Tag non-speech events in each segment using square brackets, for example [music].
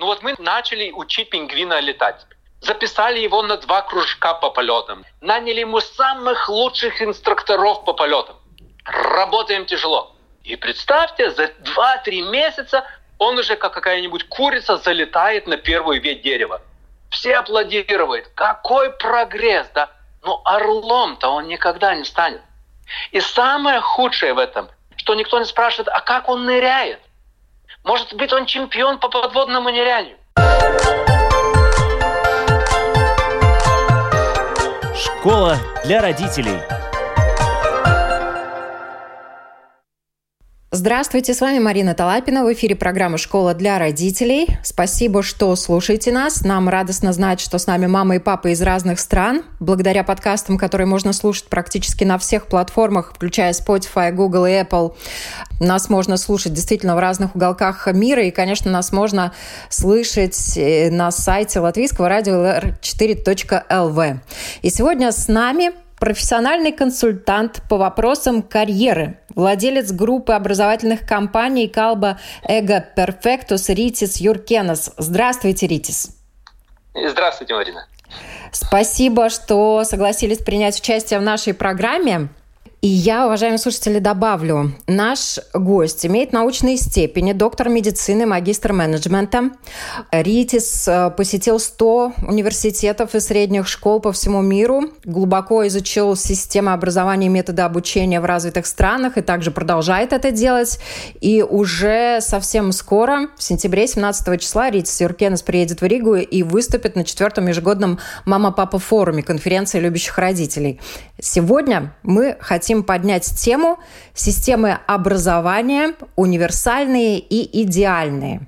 Ну вот мы начали учить пингвина летать. Записали его на два кружка по полетам. Наняли ему самых лучших инструкторов по полетам. Работаем тяжело. И представьте, за 2-3 месяца он уже, как какая-нибудь курица, залетает на первую ветвь дерева. Все аплодируют. Какой прогресс, да? Но орлом-то он никогда не станет. И самое худшее в этом, что никто не спрашивает, а как он ныряет? Может быть, он чемпион по подводному нырянию. Школа для родителей. Здравствуйте, с вами Марина Талапина. В эфире программа «Школа для родителей». Спасибо, что слушаете нас. Нам радостно знать, что с нами мама и папа из разных стран. Благодаря подкастам, которые можно слушать практически на всех платформах, включая Spotify, Google и Apple, нас можно слушать действительно в разных уголках мира. И, конечно, нас можно слышать э, на сайте латвийского радио lr4.lv. И сегодня с нами профессиональный консультант по вопросам карьеры, владелец группы образовательных компаний Kalba Ergo Perfectus Ритис Юркенас. Здравствуйте, Ритис. Здравствуйте, Марина. Спасибо, что согласились принять участие в нашей программе. И я, уважаемые слушатели, добавлю, наш гость имеет научные степени, доктор медицины, магистр менеджмента. Ритис э, посетил 100 университетов и средних школ по всему миру, глубоко изучил систему образования и методы обучения в развитых странах и также продолжает это делать. И уже совсем скоро, в сентябре 17 числа, Ритис Юркенес приедет в Ригу и выступит на четвертом ежегодном «Мама-папа форуме» конференции любящих родителей. Сегодня мы хотим хотим поднять тему системы образования универсальные и идеальные.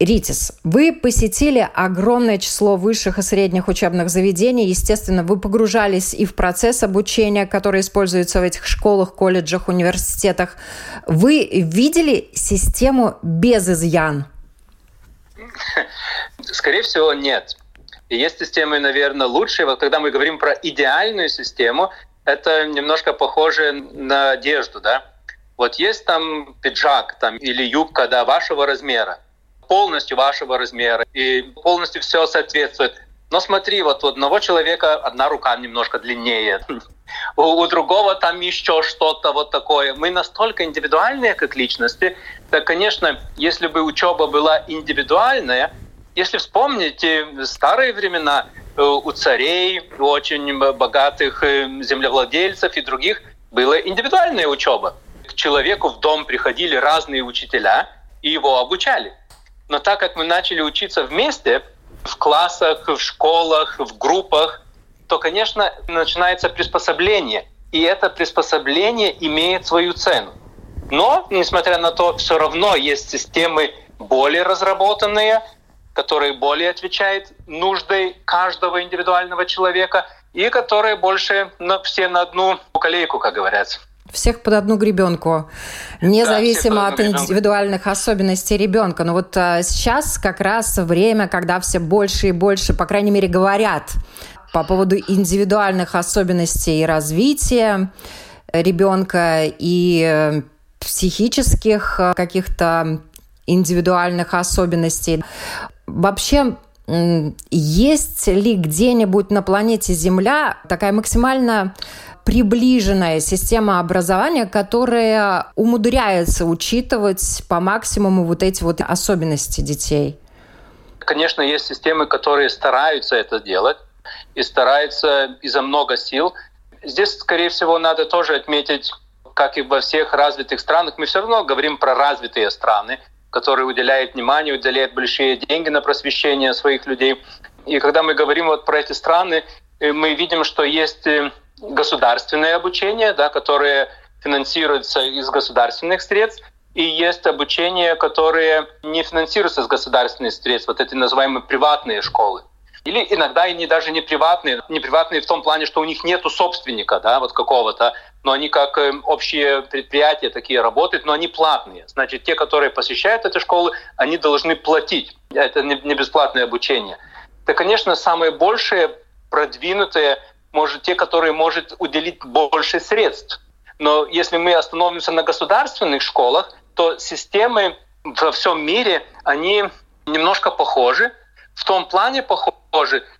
Ритис, вы посетили огромное число высших и средних учебных заведений. Естественно, вы погружались и в процесс обучения, который используется в этих школах, колледжах, университетах. Вы видели систему без изъян? Скорее всего, нет. Есть системы, наверное, лучшие. Вот когда мы говорим про идеальную систему, это немножко похоже на одежду, да? Вот есть там пиджак там, или юбка да, вашего размера, полностью вашего размера, и полностью все соответствует. Но смотри, вот у одного человека одна рука немножко длиннее, [laughs] у, у другого там еще что-то вот такое. Мы настолько индивидуальные как личности, да, конечно, если бы учеба была индивидуальная, если вспомните старые времена, у царей, у очень богатых э, землевладельцев и других была индивидуальная учеба. К человеку в дом приходили разные учителя и его обучали. Но так как мы начали учиться вместе, в классах, в школах, в группах, то, конечно, начинается приспособление. И это приспособление имеет свою цену. Но, несмотря на то, все равно есть системы более разработанные, которые более отвечают нуждой каждого индивидуального человека и которые больше на, все на одну колейку, как говорят. Всех под одну гребенку, независимо да, от индивидуальных особенностей ребенка. Но вот а, сейчас как раз время, когда все больше и больше, по крайней мере, говорят по поводу индивидуальных особенностей и развития ребенка и э, психических э, каких-то индивидуальных особенностей. Вообще, есть ли где-нибудь на планете Земля такая максимально приближенная система образования, которая умудряется учитывать по максимуму вот эти вот особенности детей? Конечно, есть системы, которые стараются это делать и стараются изо много сил. Здесь, скорее всего, надо тоже отметить, как и во всех развитых странах, мы все равно говорим про развитые страны, который уделяет внимание, уделяет большие деньги на просвещение своих людей. И когда мы говорим вот про эти страны, э, мы видим, что есть э, государственное обучение, да, которое финансируется из государственных средств, и есть обучение, которое не финансируется из государственных средств, вот эти называемые приватные школы. Или иногда они даже не приватные, не приватные в том плане, что у них нету собственника, да, вот какого-то, но они как э, общие предприятия такие работают, но они платные. Значит, те, которые посещают эти школы, они должны платить. Это не бесплатное обучение. Это, конечно, самые большие продвинутые, может, те, которые может уделить больше средств. Но если мы остановимся на государственных школах, то системы во всем мире, они немножко похожи. В том плане похожи,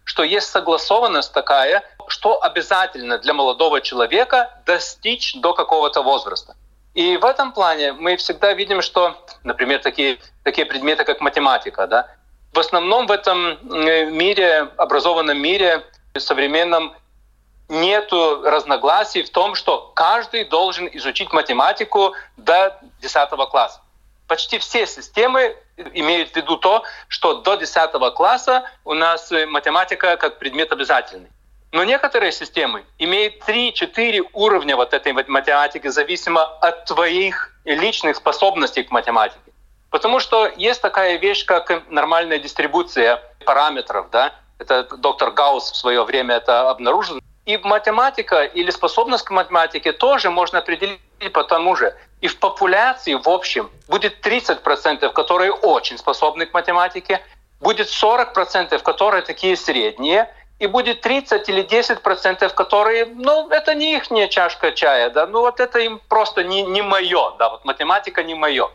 что есть согласованность такая, что обязательно для молодого человека достичь до какого-то возраста. И в этом плане мы всегда видим, что, например, такие, такие предметы, как математика, да, в основном в этом мире, образованном мире, современном, нет разногласий в том, что каждый должен изучить математику до 10 класса. Почти все системы имеют в виду то, что до 10 класса у нас математика как предмет обязательный. Но некоторые системы имеют 3-4 уровня вот этой математики, зависимо от твоих личных способностей к математике. Потому что есть такая вещь, как нормальная дистрибуция параметров. Да? Это доктор Гаусс в свое время это обнаружил. И математика или способность к математике тоже можно определить по тому же. И в популяции в общем будет 30%, которые очень способны к математике, будет 40%, которые такие средние, и будет 30 или 10 процентов, которые, ну, это не их чашка чая, да, ну, вот это им просто не, не мое, да, вот математика не мое.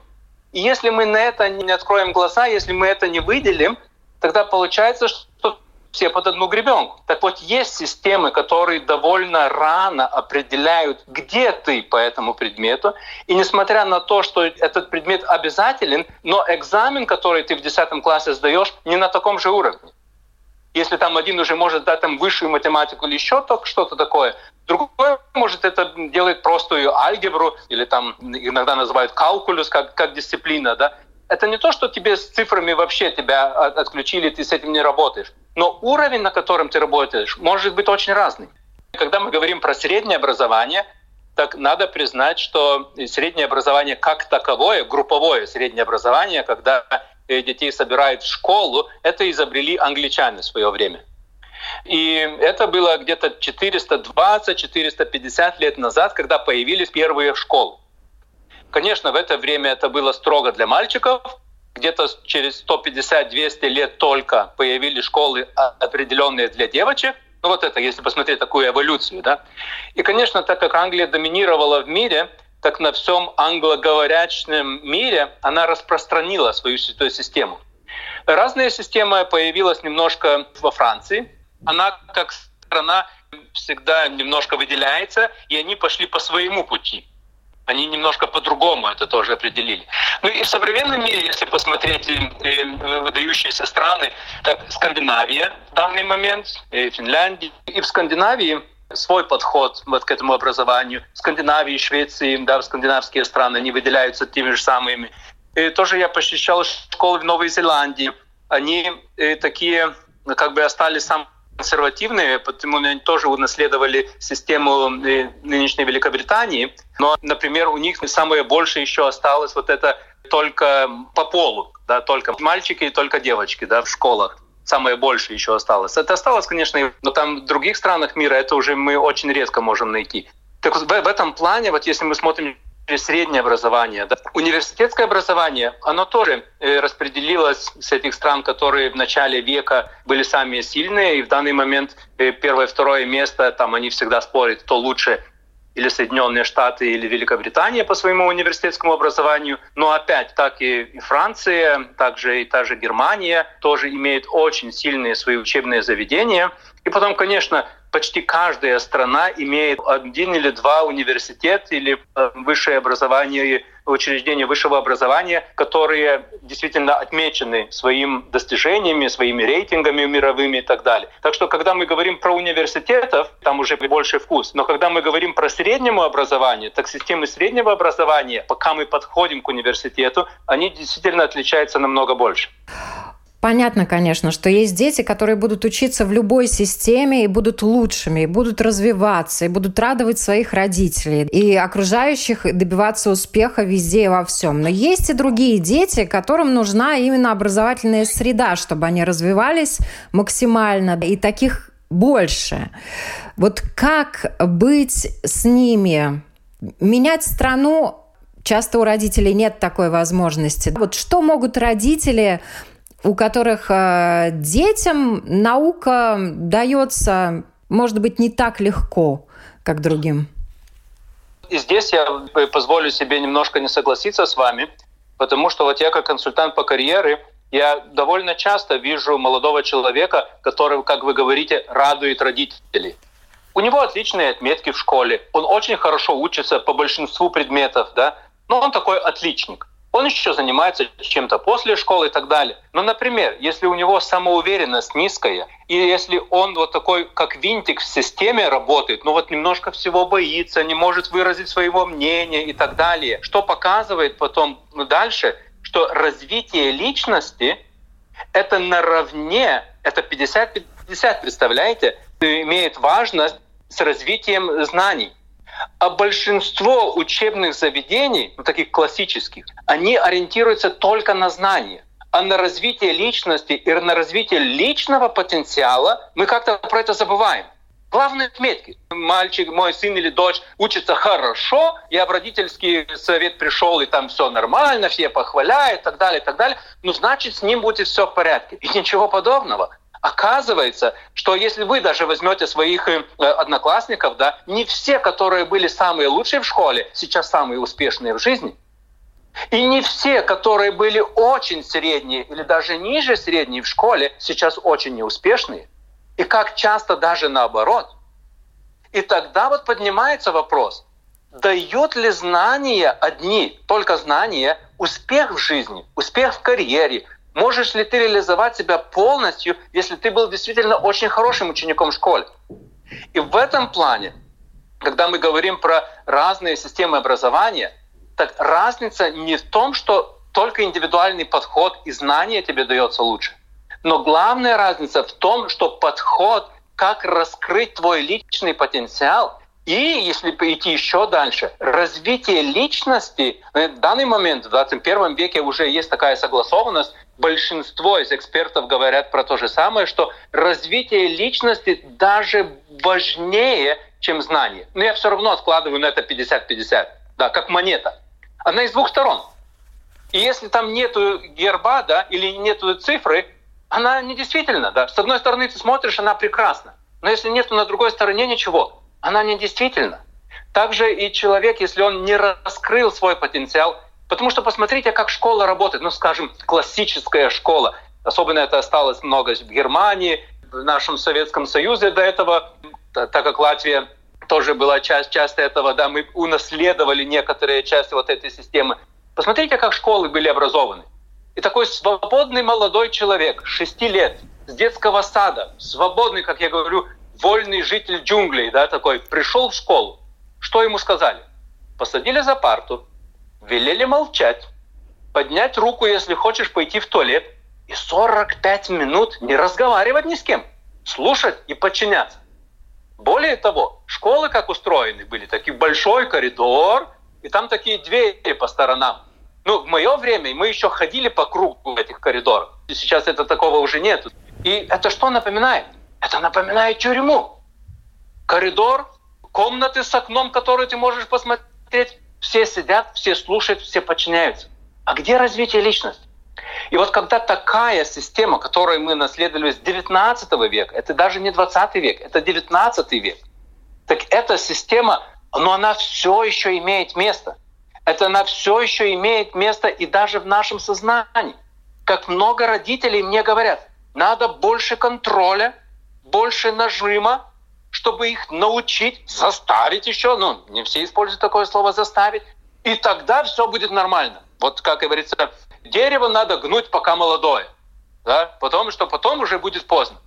И если мы на это не откроем глаза, если мы это не выделим, тогда получается, что все под одну гребенку. Так вот, есть системы, которые довольно рано определяют, где ты по этому предмету. И несмотря на то, что этот предмет обязателен, но экзамен, который ты в 10 классе сдаешь, не на таком же уровне. Если там один уже может дать там высшую математику или еще что-то такое, другой может это делать простую алгебру или там иногда называют калкулюс как, как дисциплина, да. Это не то, что тебе с цифрами вообще тебя отключили, ты с этим не работаешь. Но уровень, на котором ты работаешь, может быть очень разный. Когда мы говорим про среднее образование, так надо признать, что среднее образование как таковое, групповое среднее образование, когда детей собирают в школу, это изобрели англичане в свое время. И это было где-то 420-450 лет назад, когда появились первые школы. Конечно, в это время это было строго для мальчиков. Где-то через 150-200 лет только появились школы определенные для девочек. Ну вот это, если посмотреть такую эволюцию. Да? И, конечно, так как Англия доминировала в мире, так на всем англоговорящем мире она распространила свою систему. Разная система появилась немножко во Франции. Она как страна всегда немножко выделяется, и они пошли по своему пути. Они немножко по-другому это тоже определили. Ну и в современном мире, если посмотреть э, выдающиеся страны, так Скандинавия в данный момент, и Финляндия. И в Скандинавии свой подход вот к этому образованию. Скандинавии, Швеции, да, скандинавские страны, они выделяются теми же самыми. И тоже я посещал школы в Новой Зеландии. Они э, такие, как бы остались самые консервативные, потому они тоже унаследовали систему э, нынешней Великобритании. Но, например, у них самое больше еще осталось вот это только по полу, да, только мальчики и только девочки да, в школах самое большее еще осталось. Это осталось, конечно, но там в других странах мира это уже мы очень редко можем найти. Так вот, в, в этом плане, вот если мы смотрим среднее образование. Да. Университетское образование, оно тоже э, распределилось с этих стран, которые в начале века были самые сильные, и в данный момент э, первое, второе место, там они всегда спорят, кто лучше или Соединенные Штаты, или Великобритания по своему университетскому образованию. Но опять, так и Франция, также и та же Германия тоже имеют очень сильные свои учебные заведения. И потом, конечно, почти каждая страна имеет один или два университета или э, высшее образование, учреждения высшего образования, которые действительно отмечены своими достижениями, своими рейтингами мировыми и так далее. Так что, когда мы говорим про университетов, там уже больше вкус. Но когда мы говорим про среднему образованию, так системы среднего образования, пока мы подходим к университету, они действительно отличаются намного больше. Понятно, конечно, что есть дети, которые будут учиться в любой системе и будут лучшими, и будут развиваться, и будут радовать своих родителей, и окружающих добиваться успеха везде и во всем. Но есть и другие дети, которым нужна именно образовательная среда, чтобы они развивались максимально, и таких больше. Вот как быть с ними? Менять страну Часто у родителей нет такой возможности. Вот что могут родители у которых э, детям наука дается, может быть, не так легко, как другим. И здесь я позволю себе немножко не согласиться с вами, потому что вот я как консультант по карьере, Я довольно часто вижу молодого человека, который, как вы говорите, радует родителей. У него отличные отметки в школе, он очень хорошо учится по большинству предметов, да, но он такой отличник. Он еще занимается чем-то после школы и так далее. Но, например, если у него самоуверенность низкая, и если он вот такой, как винтик в системе работает, ну вот немножко всего боится, не может выразить своего мнения и так далее, что показывает потом дальше, что развитие личности — это наравне, это 50-50, представляете, имеет важность с развитием знаний. А большинство учебных заведений, ну, таких классических, они ориентируются только на знания. А на развитие личности и на развитие личного потенциала мы как-то про это забываем. Главные отметки. Мальчик, мой сын или дочь учится хорошо, я в родительский совет пришел, и там все нормально, все похваляют, и так далее, и так далее. Ну, значит, с ним будет все в порядке. И ничего подобного. Оказывается, что если вы даже возьмете своих э, одноклассников, да, не все, которые были самые лучшие в школе, сейчас самые успешные в жизни. И не все, которые были очень средние или даже ниже средней в школе, сейчас очень неуспешные. И как часто даже наоборот. И тогда вот поднимается вопрос, дают ли знания одни, только знания, успех в жизни, успех в карьере, Можешь ли ты реализовать себя полностью, если ты был действительно очень хорошим учеником в школе? И в этом плане, когда мы говорим про разные системы образования, так разница не в том, что только индивидуальный подход и знание тебе дается лучше. Но главная разница в том, что подход, как раскрыть твой личный потенциал, и если идти еще дальше, развитие личности, в данный момент в 21 веке уже есть такая согласованность, большинство из экспертов говорят про то же самое, что развитие личности даже важнее, чем знание. Но я все равно откладываю на это 50-50, да, как монета. Она из двух сторон. И если там нету герба, да, или нету цифры, она не действительно, да. С одной стороны ты смотришь, она прекрасна. Но если нету на другой стороне ничего, она не действительна. Также и человек, если он не раскрыл свой потенциал, Потому что посмотрите, как школа работает. Ну, скажем, классическая школа. Особенно это осталось много в Германии, в нашем Советском Союзе до этого, так как Латвия тоже была часть, часть этого, да, мы унаследовали некоторые части вот этой системы. Посмотрите, как школы были образованы. И такой свободный молодой человек, 6 лет, с детского сада, свободный, как я говорю, вольный житель джунглей, да, такой, пришел в школу. Что ему сказали? Посадили за парту, велели молчать, поднять руку, если хочешь пойти в туалет, и 45 минут не разговаривать ни с кем, слушать и подчиняться. Более того, школы как устроены были, такой большой коридор, и там такие двери по сторонам. Ну, в мое время мы еще ходили по кругу этих коридорах. И сейчас это такого уже нет. И это что напоминает? Это напоминает тюрьму. Коридор, комнаты с окном, которые ты можешь посмотреть, все сидят, все слушают, все подчиняются. А где развитие личности? И вот когда такая система, которую мы наследовали с 19 века, это даже не 20 век, это 19 век, так эта система, но она все еще имеет место. Это она все еще имеет место и даже в нашем сознании. Как много родителей мне говорят, надо больше контроля, больше нажима, чтобы их научить, заставить еще, ну, не все используют такое слово «заставить», и тогда все будет нормально. Вот, как говорится, дерево надо гнуть, пока молодое, да, потому что потом уже будет поздно.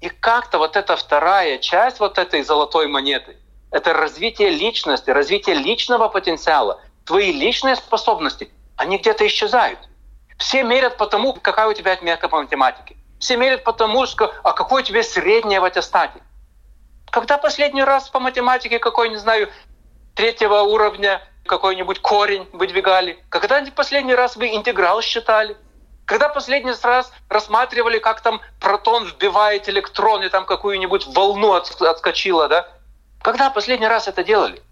И как-то вот эта вторая часть вот этой золотой монеты, это развитие личности, развитие личного потенциала, твои личные способности, они где-то исчезают. Все мерят по тому, какая у тебя отметка по математике. Все мерят по тому, а какой у тебя средняя в аттестате. Когда последний раз по математике какой, не знаю, третьего уровня какой-нибудь корень выдвигали? Когда последний раз вы интеграл считали? Когда последний раз рассматривали, как там протон вбивает электрон и там какую-нибудь волну отскочила, да? Когда последний раз это делали?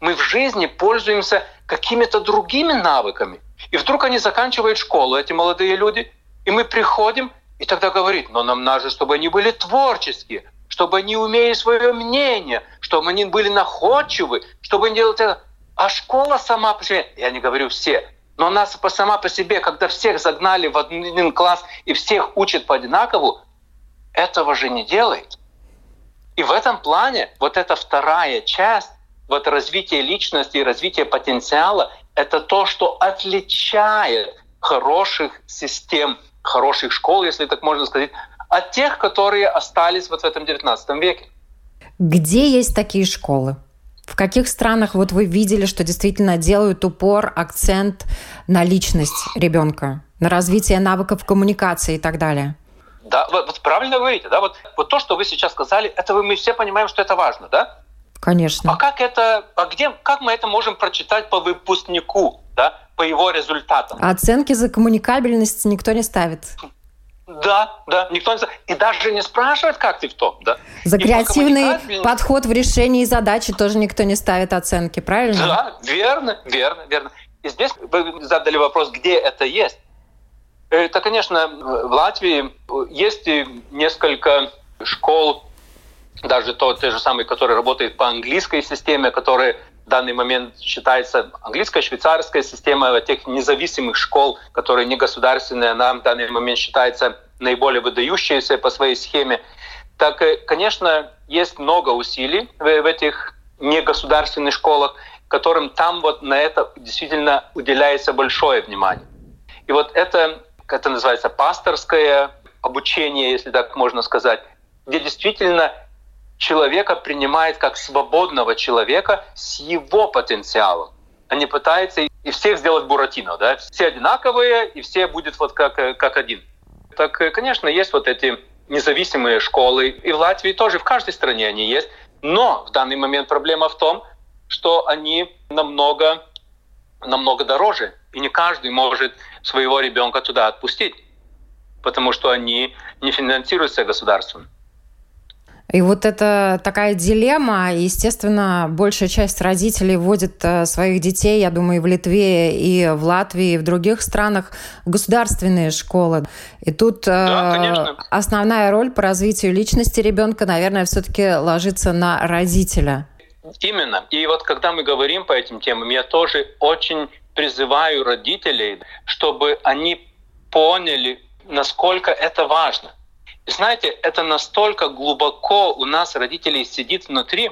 Мы в жизни пользуемся какими-то другими навыками. И вдруг они заканчивают школу, эти молодые люди, и мы приходим, и тогда говорит, но нам надо, чтобы они были творческие, чтобы они умели свое мнение, чтобы они были находчивы, чтобы они делали это. А школа сама по себе, я не говорю все, Но она сама по себе, когда всех загнали в один класс и всех учат по одинакову, этого же не делает. И в этом плане вот эта вторая часть, вот развитие личности и развитие потенциала, это то, что отличает хороших систем, хороших школ, если так можно сказать, от тех, которые остались вот в этом 19 веке. Где есть такие школы? В каких странах вот вы видели, что действительно делают упор, акцент на личность ребенка, на развитие навыков коммуникации и так далее? Да, вот, вот правильно говорите, да, вот, вот то, что вы сейчас сказали, это мы все понимаем, что это важно, да? Конечно. А как это, а где, как мы это можем прочитать по выпускнику, да, по его результатам? Оценки за коммуникабельность никто не ставит. Да, да, никто не И даже не спрашивает, как ты в том, да. За и креативный подход в решении задачи тоже никто не ставит оценки, правильно? Да, верно, верно, верно. И здесь вы задали вопрос, где это есть. Это, конечно, в Латвии есть несколько школ, даже тот, те же самые, которые работают по английской системе, которые данный момент считается английская, швейцарская система тех независимых школ, которые не государственные, она в данный момент считается наиболее выдающейся по своей схеме. Так, э, конечно, есть много усилий в, в этих негосударственных школах, которым там вот на это действительно уделяется большое внимание. И вот это, это называется пасторское обучение, если так можно сказать, где действительно человека принимает как свободного человека с его потенциалом, а не пытается и всех сделать Буратино. Да? Все одинаковые, и все будет вот как, как один. Так, конечно, есть вот эти независимые школы. И в Латвии тоже, в каждой стране они есть. Но в данный момент проблема в том, что они намного, намного дороже. И не каждый может своего ребенка туда отпустить, потому что они не финансируются государством. И вот это такая дилемма. Естественно, большая часть родителей водит э, своих детей, я думаю, и в Литве, и в Латвии, и в других странах в государственные школы. И тут э, да, основная роль по развитию личности ребенка, наверное, все-таки ложится на родителя. Именно. И вот когда мы говорим по этим темам, я тоже очень призываю родителей, чтобы они поняли, насколько это важно знаете, это настолько глубоко у нас родителей сидит внутри.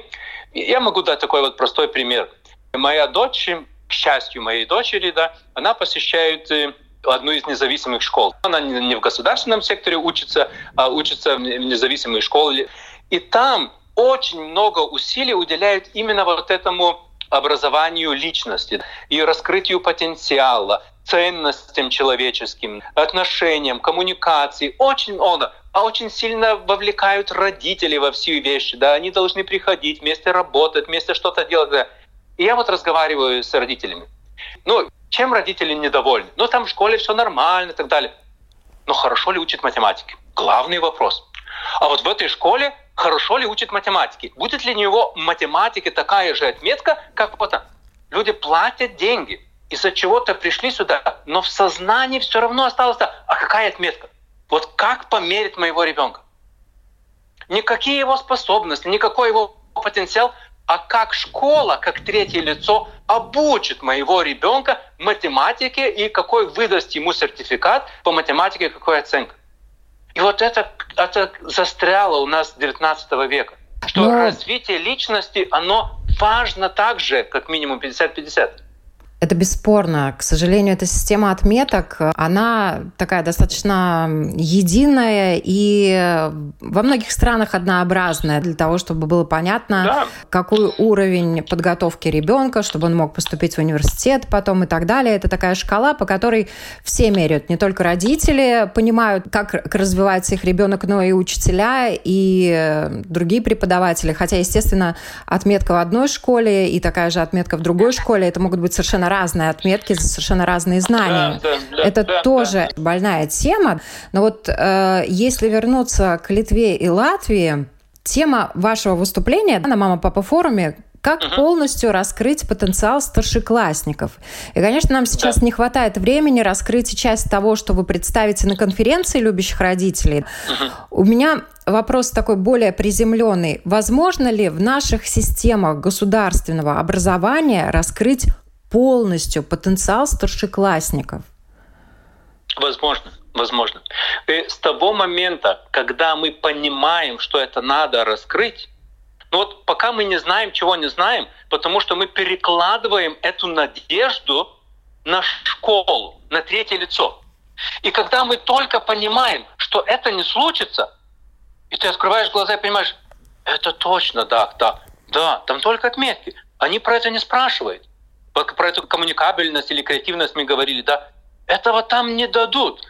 Я могу дать такой вот простой пример. Моя дочь, к счастью моей дочери, да, она посещает э, одну из независимых школ. Она не в государственном секторе учится, а учится в независимой школе. И там очень много усилий уделяют именно вот этому образованию личности, ее раскрытию потенциала, ценностям человеческим, отношениям, коммуникации. Очень много а очень сильно вовлекают родителей во все вещи, да, они должны приходить, вместе работать, вместе что-то делать. Да. И я вот разговариваю с родителями. Ну, чем родители недовольны? Ну, там в школе все нормально и так далее. Но хорошо ли учат математики? Главный вопрос. А вот в этой школе хорошо ли учат математики? Будет ли у него математики такая же отметка, как вот там? Люди платят деньги, из-за чего-то пришли сюда, но в сознании все равно осталось, а какая отметка? Вот как померить моего ребенка? Никакие его способности, никакой его потенциал, а как школа, как третье лицо обучит моего ребенка математике и какой выдаст ему сертификат по математике, какой оценка. И вот это, это застряло у нас с 19 века. Что Но... развитие личности, оно важно так же, как минимум 50-50. Это бесспорно. К сожалению, эта система отметок, она такая достаточно единая и во многих странах однообразная для того, чтобы было понятно, да. какой уровень подготовки ребенка, чтобы он мог поступить в университет потом и так далее. Это такая шкала, по которой все меряют. Не только родители понимают, как развивается их ребенок, но и учителя, и другие преподаватели. Хотя, естественно, отметка в одной школе и такая же отметка в другой школе, это могут быть совершенно разные отметки за совершенно разные знания. Да, да, да, Это да, тоже да. больная тема. Но вот э, если вернуться к Литве и Латвии, тема вашего выступления на «Мама-папа» форуме как угу. полностью раскрыть потенциал старшеклассников? И, конечно, нам сейчас да. не хватает времени раскрыть часть того, что вы представите на конференции любящих родителей. Угу. У меня вопрос такой более приземленный. Возможно ли в наших системах государственного образования раскрыть полностью потенциал старшеклассников? Возможно, возможно. И с того момента, когда мы понимаем, что это надо раскрыть, но вот пока мы не знаем, чего не знаем, потому что мы перекладываем эту надежду на школу, на третье лицо. И когда мы только понимаем, что это не случится, и ты открываешь глаза и понимаешь, это точно, да, да, да, там только отметки. Они про это не спрашивают. Про эту коммуникабельность или креативность мы говорили, да, этого там не дадут.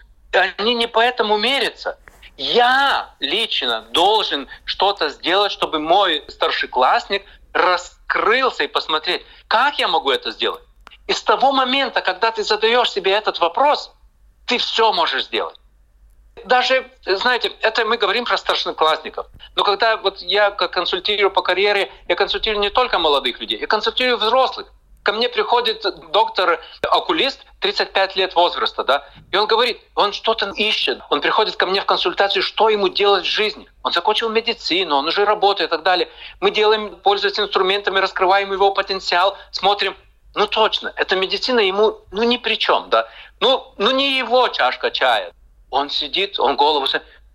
Они не поэтому мерятся. Я лично должен что-то сделать, чтобы мой старшеклассник раскрылся и посмотреть, как я могу это сделать. И с того момента, когда ты задаешь себе этот вопрос, ты все можешь сделать. Даже, знаете, это мы говорим про старшеклассников. Но когда вот я консультирую по карьере, я консультирую не только молодых людей, я консультирую взрослых. Ко мне приходит доктор-окулист, 35 лет возраста, да, и он говорит, он что-то ищет. Он приходит ко мне в консультацию, что ему делать в жизни. Он закончил медицину, он уже работает и так далее. Мы делаем, пользуясь инструментами, раскрываем его потенциал, смотрим, ну точно, эта медицина ему ну ни при чем, да. Ну, ну не его чашка чая. Он сидит, он голову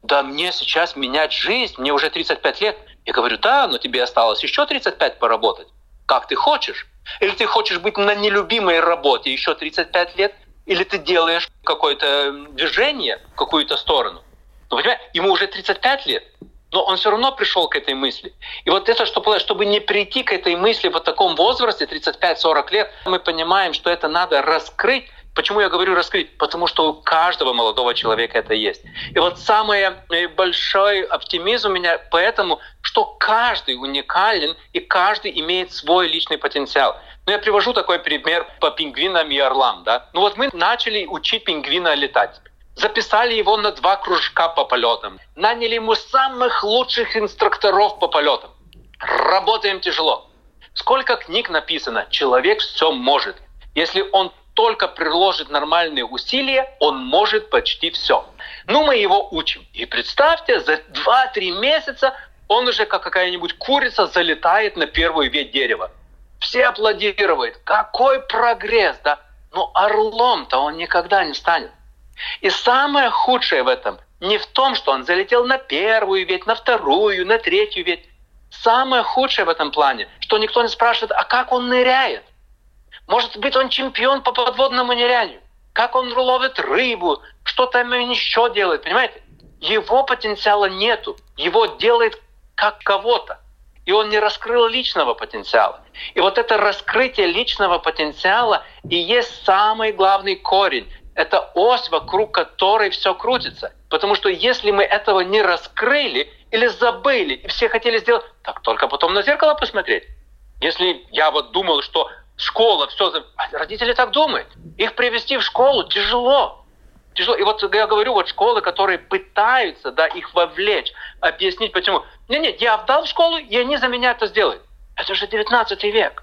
да мне сейчас менять жизнь, мне уже 35 лет. Я говорю, да, но тебе осталось еще 35 поработать. Как ты хочешь? Или ты хочешь быть на нелюбимой работе еще 35 лет, или ты делаешь какое-то движение в какую-то сторону. Ну, понимаешь, ему уже 35 лет, но он все равно пришел к этой мысли. И вот это, чтобы, чтобы не прийти к этой мысли в таком возрасте, 35-40 лет, мы понимаем, что это надо раскрыть, Почему я говорю раскрыть? Потому что у каждого молодого человека это есть. И вот самый э, большой оптимизм у меня поэтому, что каждый уникален и каждый имеет свой личный потенциал. Ну, я привожу такой пример по пингвинам и орлам. Да? Ну вот мы начали учить пингвина летать. Записали его на два кружка по полетам. Наняли ему самых лучших инструкторов по полетам. Работаем тяжело. Сколько книг написано, человек все может. Если он только приложит нормальные усилия, он может почти все. Ну, мы его учим. И представьте, за 2-3 месяца он уже, как какая-нибудь курица, залетает на первую ветвь дерева. Все аплодируют. Какой прогресс, да? Но орлом-то он никогда не станет. И самое худшее в этом не в том, что он залетел на первую ветвь, на вторую, на третью ветвь. Самое худшее в этом плане, что никто не спрашивает, а как он ныряет. Может быть, он чемпион по подводному нырянию. Как он ловит рыбу, что там еще делает, понимаете? Его потенциала нету. Его делает как кого-то. И он не раскрыл личного потенциала. И вот это раскрытие личного потенциала и есть самый главный корень. Это ось, вокруг которой все крутится. Потому что если мы этого не раскрыли или забыли, и все хотели сделать, так только потом на зеркало посмотреть. Если я вот думал, что школа, все. Родители так думают. Их привести в школу тяжело. Тяжело. И вот я говорю, вот школы, которые пытаются да, их вовлечь, объяснить почему. Нет, нет, я отдал в школу, и они за меня это сделают. Это же 19 век.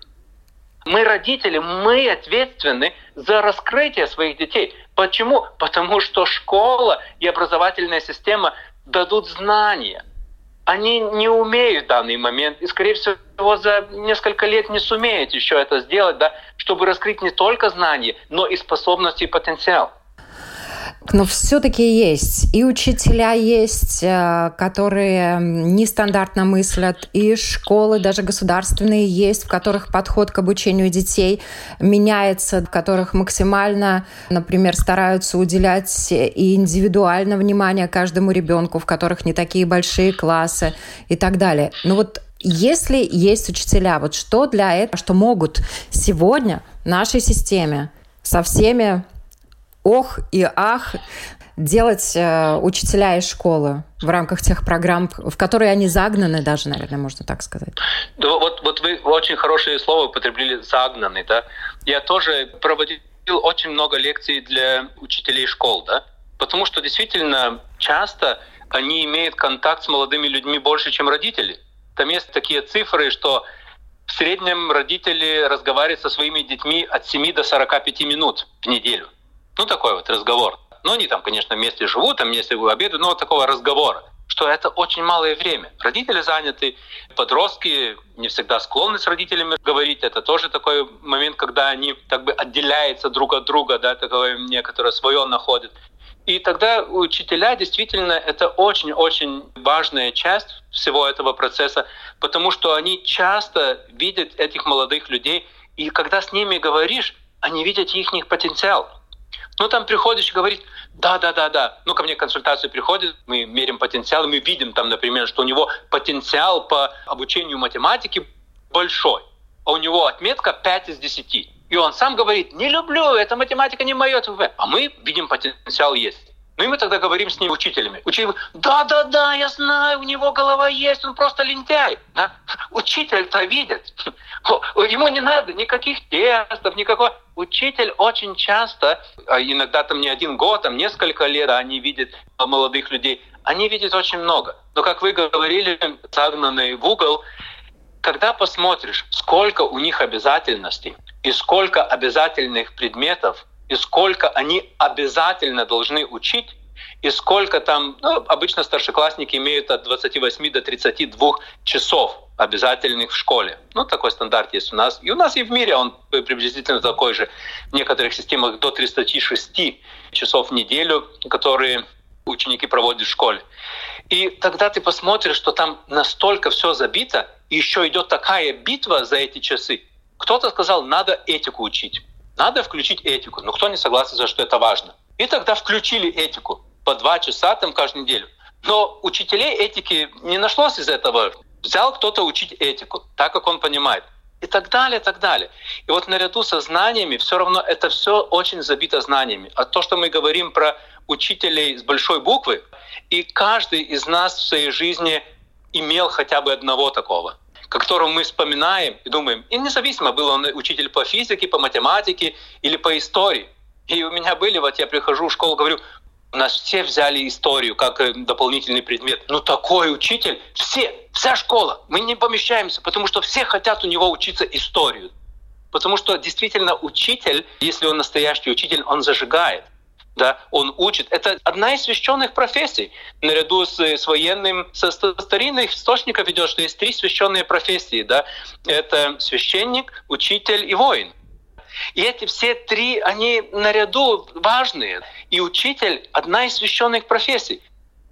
Мы, родители, мы ответственны за раскрытие своих детей. Почему? Потому что школа и образовательная система дадут знания – они не умеют в данный момент, и, скорее всего, за несколько лет не сумеют еще это сделать, да, чтобы раскрыть не только знания, но и способности и потенциал. Но все-таки есть. И учителя есть, э, которые нестандартно мыслят, и школы, даже государственные, есть, в которых подход к обучению детей меняется, в которых максимально, например, стараются уделять и индивидуально внимание каждому ребенку, в которых не такие большие классы и так далее. Но вот если есть учителя, вот что для этого, что могут сегодня в нашей системе со всеми ох и ах делать э, учителя из школы в рамках тех программ, в которые они загнаны даже, наверное, можно так сказать. Да, вот, вот вы очень хорошее слово употребили «загнаны». Да? Я тоже проводил очень много лекций для учителей школ, да? потому что действительно часто они имеют контакт с молодыми людьми больше, чем родители. Там есть такие цифры, что в среднем родители разговаривают со своими детьми от 7 до 45 минут в неделю. Ну, такой вот разговор. Ну, они там, конечно, вместе живут, там вместе обедают, но вот такого разговора. Что это очень малое время. Родители заняты, подростки не всегда склонны с родителями говорить. Это тоже такой момент, когда они как бы отделяются друг от друга, да, такое некоторое свое находят. И тогда учителя действительно это очень-очень важная часть всего этого процесса, потому что они часто видят этих молодых людей, и когда с ними говоришь, они видят их потенциал. Ну, там приходишь и говорит, да, да, да, да. Ну, ко мне консультацию приходит, мы мерим потенциал, мы видим там, например, что у него потенциал по обучению математики большой, а у него отметка 5 из 10. И он сам говорит, не люблю, эта математика не мое. А мы видим, потенциал есть. Ну и мы тогда говорим с ним учителями. Учитель да, да, да, я знаю, у него голова есть, он просто лентяй. Да? Учитель-то видит. Ему не надо никаких тестов, никакого. Учитель очень часто, а иногда там не один год, там несколько лет, они видят молодых людей, они видят очень много. Но, как вы говорили, загнанные в угол, когда посмотришь, сколько у них обязательностей и сколько обязательных предметов, и сколько они обязательно должны учить, и сколько там, ну, обычно старшеклассники имеют от 28 до 32 часов обязательных в школе. Ну, такой стандарт есть у нас. И у нас и в мире он приблизительно такой же. В некоторых системах до 36 часов в неделю, которые ученики проводят в школе. И тогда ты посмотришь, что там настолько все забито, и еще идет такая битва за эти часы. Кто-то сказал, надо этику учить, надо включить этику. Но кто не согласен, что это важно? И тогда включили этику по два часа там каждую неделю. Но учителей этики не нашлось из этого. Взял кто-то учить этику, так как он понимает. И так далее, и так далее. И вот наряду со знаниями, все равно это все очень забито знаниями. А то, что мы говорим про учителей с большой буквы, и каждый из нас в своей жизни имел хотя бы одного такого которого мы вспоминаем и думаем, и независимо, был он учитель по физике, по математике или по истории. И у меня были, вот я прихожу в школу, говорю, у нас все взяли историю как э, дополнительный предмет. Ну такой учитель, все, вся школа, мы не помещаемся, потому что все хотят у него учиться историю. Потому что действительно учитель, если он настоящий учитель, он зажигает. Да, он учит. Это одна из священных профессий. Наряду с, с военным, со старинных источников идет, что есть три священные профессии. Да? Это священник, учитель и воин. И эти все три, они наряду важные. И учитель — одна из священных профессий.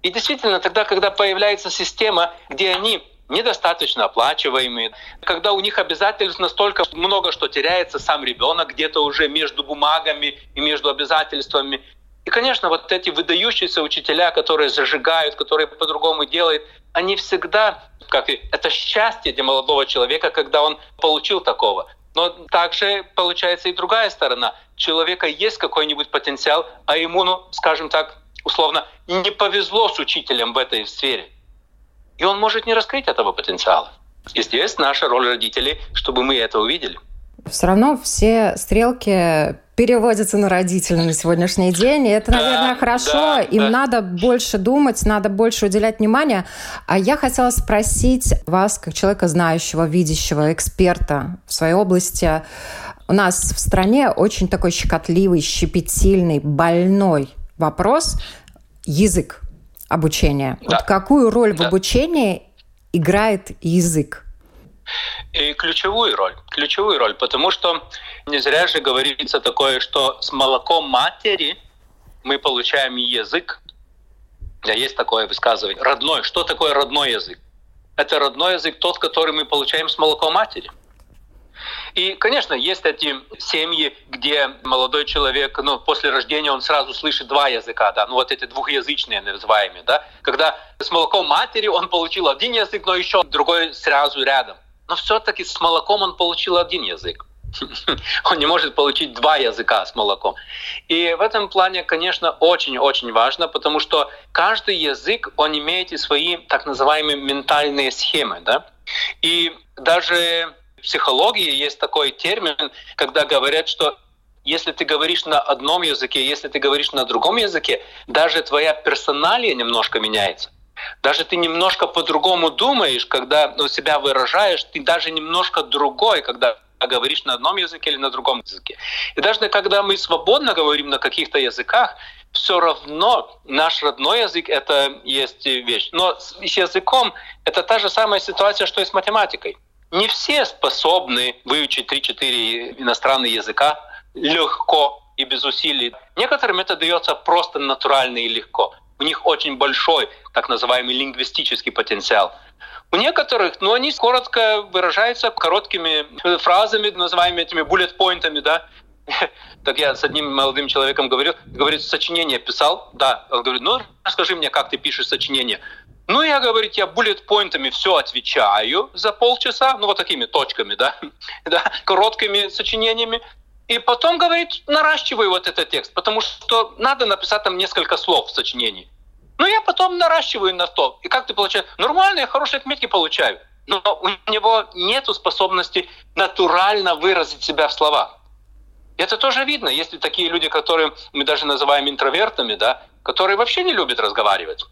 И действительно, тогда, когда появляется система, где они недостаточно оплачиваемые, когда у них обязательств настолько много, что теряется сам ребенок где-то уже между бумагами и между обязательствами. И, конечно, вот эти выдающиеся учителя, которые зажигают, которые по-другому делают, они всегда, как это счастье для молодого человека, когда он получил такого. Но также получается и другая сторона. У человека есть какой-нибудь потенциал, а ему, ну, скажем так, условно, не повезло с учителем в этой сфере. И он может не раскрыть этого потенциала. Здесь наша роль родителей, чтобы мы это увидели. Все равно все стрелки переводятся на родителей на сегодняшний день. И это, наверное, да, хорошо. Да, Им да. надо больше думать, надо больше уделять внимание. А я хотела спросить вас, как человека знающего, видящего, эксперта в своей области. У нас в стране очень такой щекотливый, щепетильный, больной вопрос – язык обучения. Да. Вот какую роль да. в обучении играет язык? И ключевую роль, ключевую роль, потому что не зря же говорится такое, что с молоком матери мы получаем язык. Да, есть такое высказывание. Родной. Что такое родной язык? Это родной язык тот, который мы получаем с молоком матери. И, конечно, есть эти семьи, где молодой человек, ну, после рождения он сразу слышит два языка, да, ну, вот эти двухязычные называемые, да, когда с молоком матери он получил один язык, но еще другой сразу рядом. Но все-таки с молоком он получил один язык. [laughs] Он не может получить два языка с молоком. И в этом плане, конечно, очень-очень важно, потому что каждый язык, он имеет и свои так называемые ментальные схемы. Да? И даже в психологии есть такой термин, когда говорят, что если ты говоришь на одном языке, если ты говоришь на другом языке, даже твоя персоналия немножко меняется. Даже ты немножко по-другому думаешь, когда ну, себя выражаешь, ты даже немножко другой, когда говоришь на одном языке или на другом языке. И даже когда мы свободно говорим на каких-то языках, все равно наш родной язык – это есть вещь. Но с языком это та же самая ситуация, что и с математикой. Не все способны выучить 3-4 иностранных языка легко и без усилий. Некоторым это дается просто натурально и легко. У них очень большой так называемый лингвистический потенциал. У некоторых, ну, они коротко выражаются короткими фразами, называемыми этими bullet-поинтами, да, [laughs] так я с одним молодым человеком говорил, говорит, сочинение писал? Да. Он говорит, ну, расскажи мне, как ты пишешь сочинение. Ну, я, говорит, я буллет-поинтами все отвечаю за полчаса, ну, вот такими точками, да, [laughs] да, короткими сочинениями. И потом, говорит, наращиваю вот этот текст, потому что надо написать там несколько слов в сочинении. Ну, я потом наращиваю на то. И как ты получаешь? Нормально, я хорошие отметки получаю. Но у него нет способности натурально выразить себя в словах. Это тоже видно. Если такие люди, которые мы даже называем интровертами, да, которые вообще не любят разговаривать.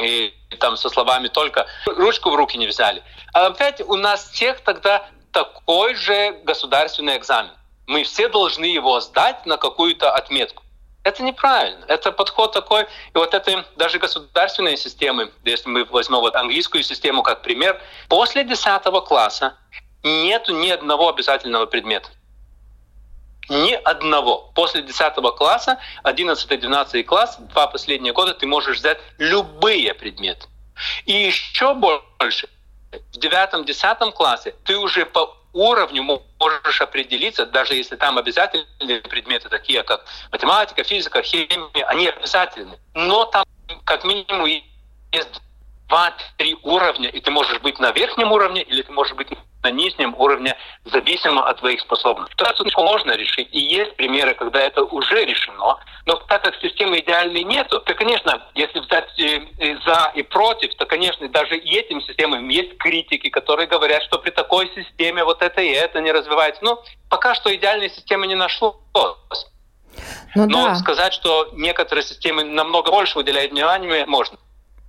И там со словами только ручку в руки не взяли. А опять у нас всех тогда такой же государственный экзамен. Мы все должны его сдать на какую-то отметку. Это неправильно. Это подход такой. И вот это даже государственные системы, если мы возьмем вот английскую систему как пример, после 10 класса нет ни одного обязательного предмета. Ни одного. После 10 класса, 11-12 класс, два последние года ты можешь взять любые предметы. И еще больше, в 9-10 классе ты уже по уровню можешь определиться, даже если там обязательные предметы, такие как математика, физика, химия, они обязательны. Но там как минимум есть два-три уровня, и ты можешь быть на верхнем уровне, или ты можешь быть на нижнем уровне, зависимо от твоих способностей. Ситуацию можно решить, и есть примеры, когда это уже решено, но так как системы идеальной нету, то, конечно, если взять э, за и против, то, конечно, даже и этим системам есть критики, которые говорят, что при такой системе вот это и это не развивается. Но пока что идеальной системы не нашлось. Ну, Но да. сказать, что некоторые системы намного больше уделяют внимания, можно.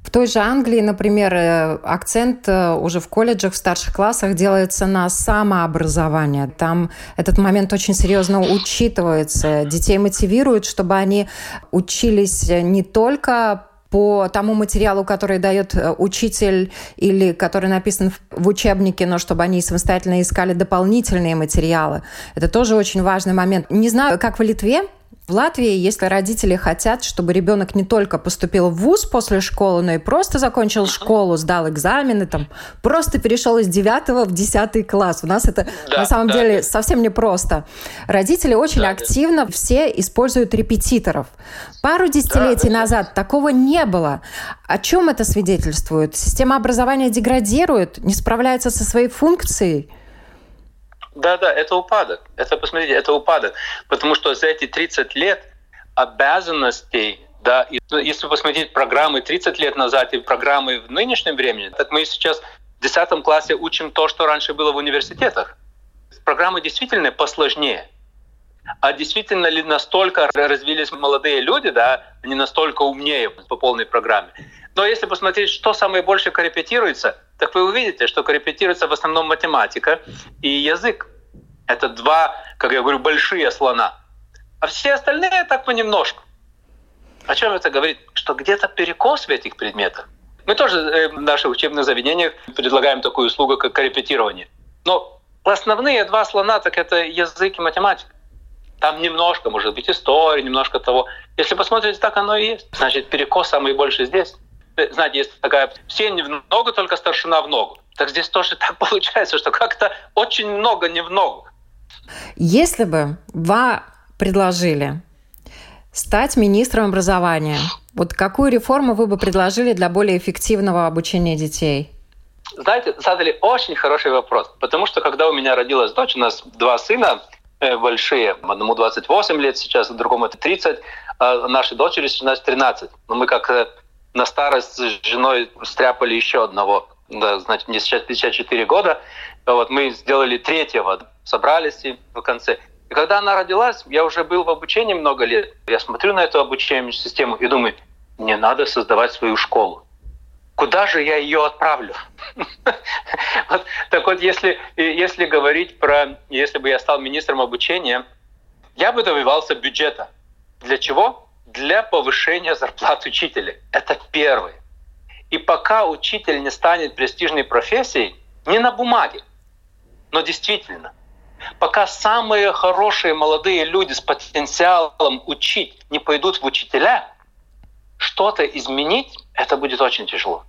В той же Англии, например, э, акцент э, уже в колледжах, в старших классах делается на самообразование. Там этот момент очень серьезно учитывается. Детей мотивируют, чтобы они учились не только по тому материалу, который дает э, учитель или который написан в учебнике, но чтобы они самостоятельно искали дополнительные материалы. Это тоже очень важный момент. Не знаю, как в Литве, в Латвии, если родители хотят, чтобы ребенок не только поступил в ВУЗ после школы, но и просто закончил школу, сдал экзамены, там, просто перешел из 9 в 10 класс. У нас это да, на самом да, деле да. совсем непросто. Родители очень да, активно да. все используют репетиторов. Пару десятилетий да, назад да. такого не было. О чем это свидетельствует? Система образования деградирует, не справляется со своей функцией? Да, да, это упадок. Это, посмотрите, это упадок. Потому что за эти 30 лет обязанностей да, и, ну, если посмотреть программы 30 лет назад и программы в нынешнем времени, так мы сейчас в 10 классе учим то, что раньше было в университетах. Программы действительно посложнее. А действительно ли настолько развились молодые люди, да, они настолько умнее по полной программе? Но если посмотреть, что самое больше коррепетируется, так вы увидите, что коррепетируется в основном математика и язык. Это два, как я говорю, большие слона. А все остальные так понемножку. О чем это говорит? Что где-то перекос в этих предметах. Мы тоже э, в наших учебных заведениях предлагаем такую услугу, как коррепетирование. Но основные два слона, так это язык и математика. Там немножко, может быть, история, немножко того. Если посмотрите, так оно и есть. Значит, перекос самый больше здесь знаете, есть такая все не в ногу, только старшина в ногу. Так здесь тоже так [laughs] получается, что как-то очень много не в ногу. Если бы ва предложили стать министром образования, вот какую реформу вы бы предложили для более эффективного обучения детей? Знаете, задали очень хороший вопрос, потому что когда у меня родилась дочь, у нас два сына э, большие, одному 28 лет сейчас, другому это 30, а нашей дочери сейчас 13. Но мы как э, на старость с женой стряпали еще одного. Да, значит, мне сейчас 54 года. Вот мы сделали третьего, собрались и в конце. И когда она родилась, я уже был в обучении много лет. Я смотрю на эту обучающую систему и думаю, мне надо создавать свою школу. Куда же я ее отправлю? [laughs] так вот, если, если говорить про, если бы я стал министром обучения, я бы добивался бюджета. Для чего? Для повышения зарплат учителей. Это первое. И пока учитель не станет престижной профессией, не на бумаге, но действительно, пока самые хорошие молодые люди с потенциалом учить не пойдут в учителя, что-то изменить, это будет очень тяжело.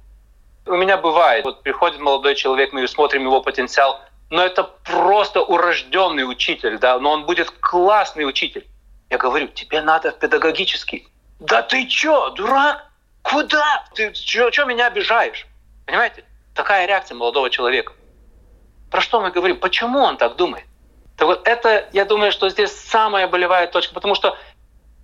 У меня бывает, вот приходит молодой человек, мы смотрим его потенциал, но это просто урожденный учитель, да, но он будет классный учитель. Я говорю, тебе надо педагогический. Да ты чё, дурак? Куда? Ты чё, меня обижаешь? Понимаете? Такая реакция молодого человека. Про что мы говорим? Почему он так думает? Так вот это, я думаю, что здесь самая болевая точка, потому что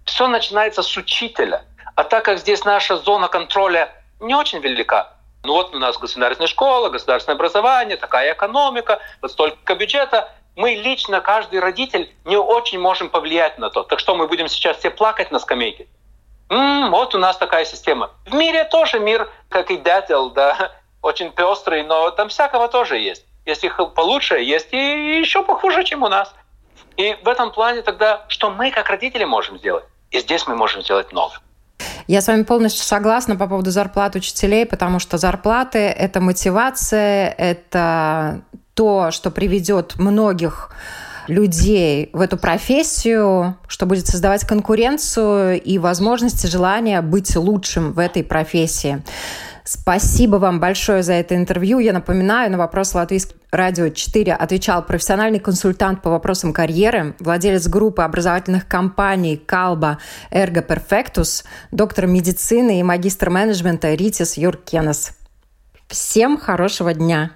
все начинается с учителя. А так как здесь наша зона контроля не очень велика, ну вот у нас государственная школа, государственное образование, такая экономика, вот столько бюджета, мы лично, каждый родитель, не очень можем повлиять на то. Так что мы будем сейчас все плакать на скамейке? М-м, вот у нас такая система. В мире тоже мир, как и дятел, да, [laughs] очень пестрый, но там всякого тоже есть. Есть их получше, есть и еще похуже, чем у нас. И в этом плане тогда, что мы как родители можем сделать? И здесь мы можем сделать много. Я с вами полностью согласна по поводу зарплат учителей, потому что зарплаты – это мотивация, это то, что приведет многих людей в эту профессию, что будет создавать конкуренцию и возможности, желания быть лучшим в этой профессии. Спасибо вам большое за это интервью. Я напоминаю, на вопрос Латвийского радио 4 отвечал профессиональный консультант по вопросам карьеры, владелец группы образовательных компаний «Kalba Ergo Perfectus», доктор медицины и магистр менеджмента Ритис Юркенас. Всем хорошего дня!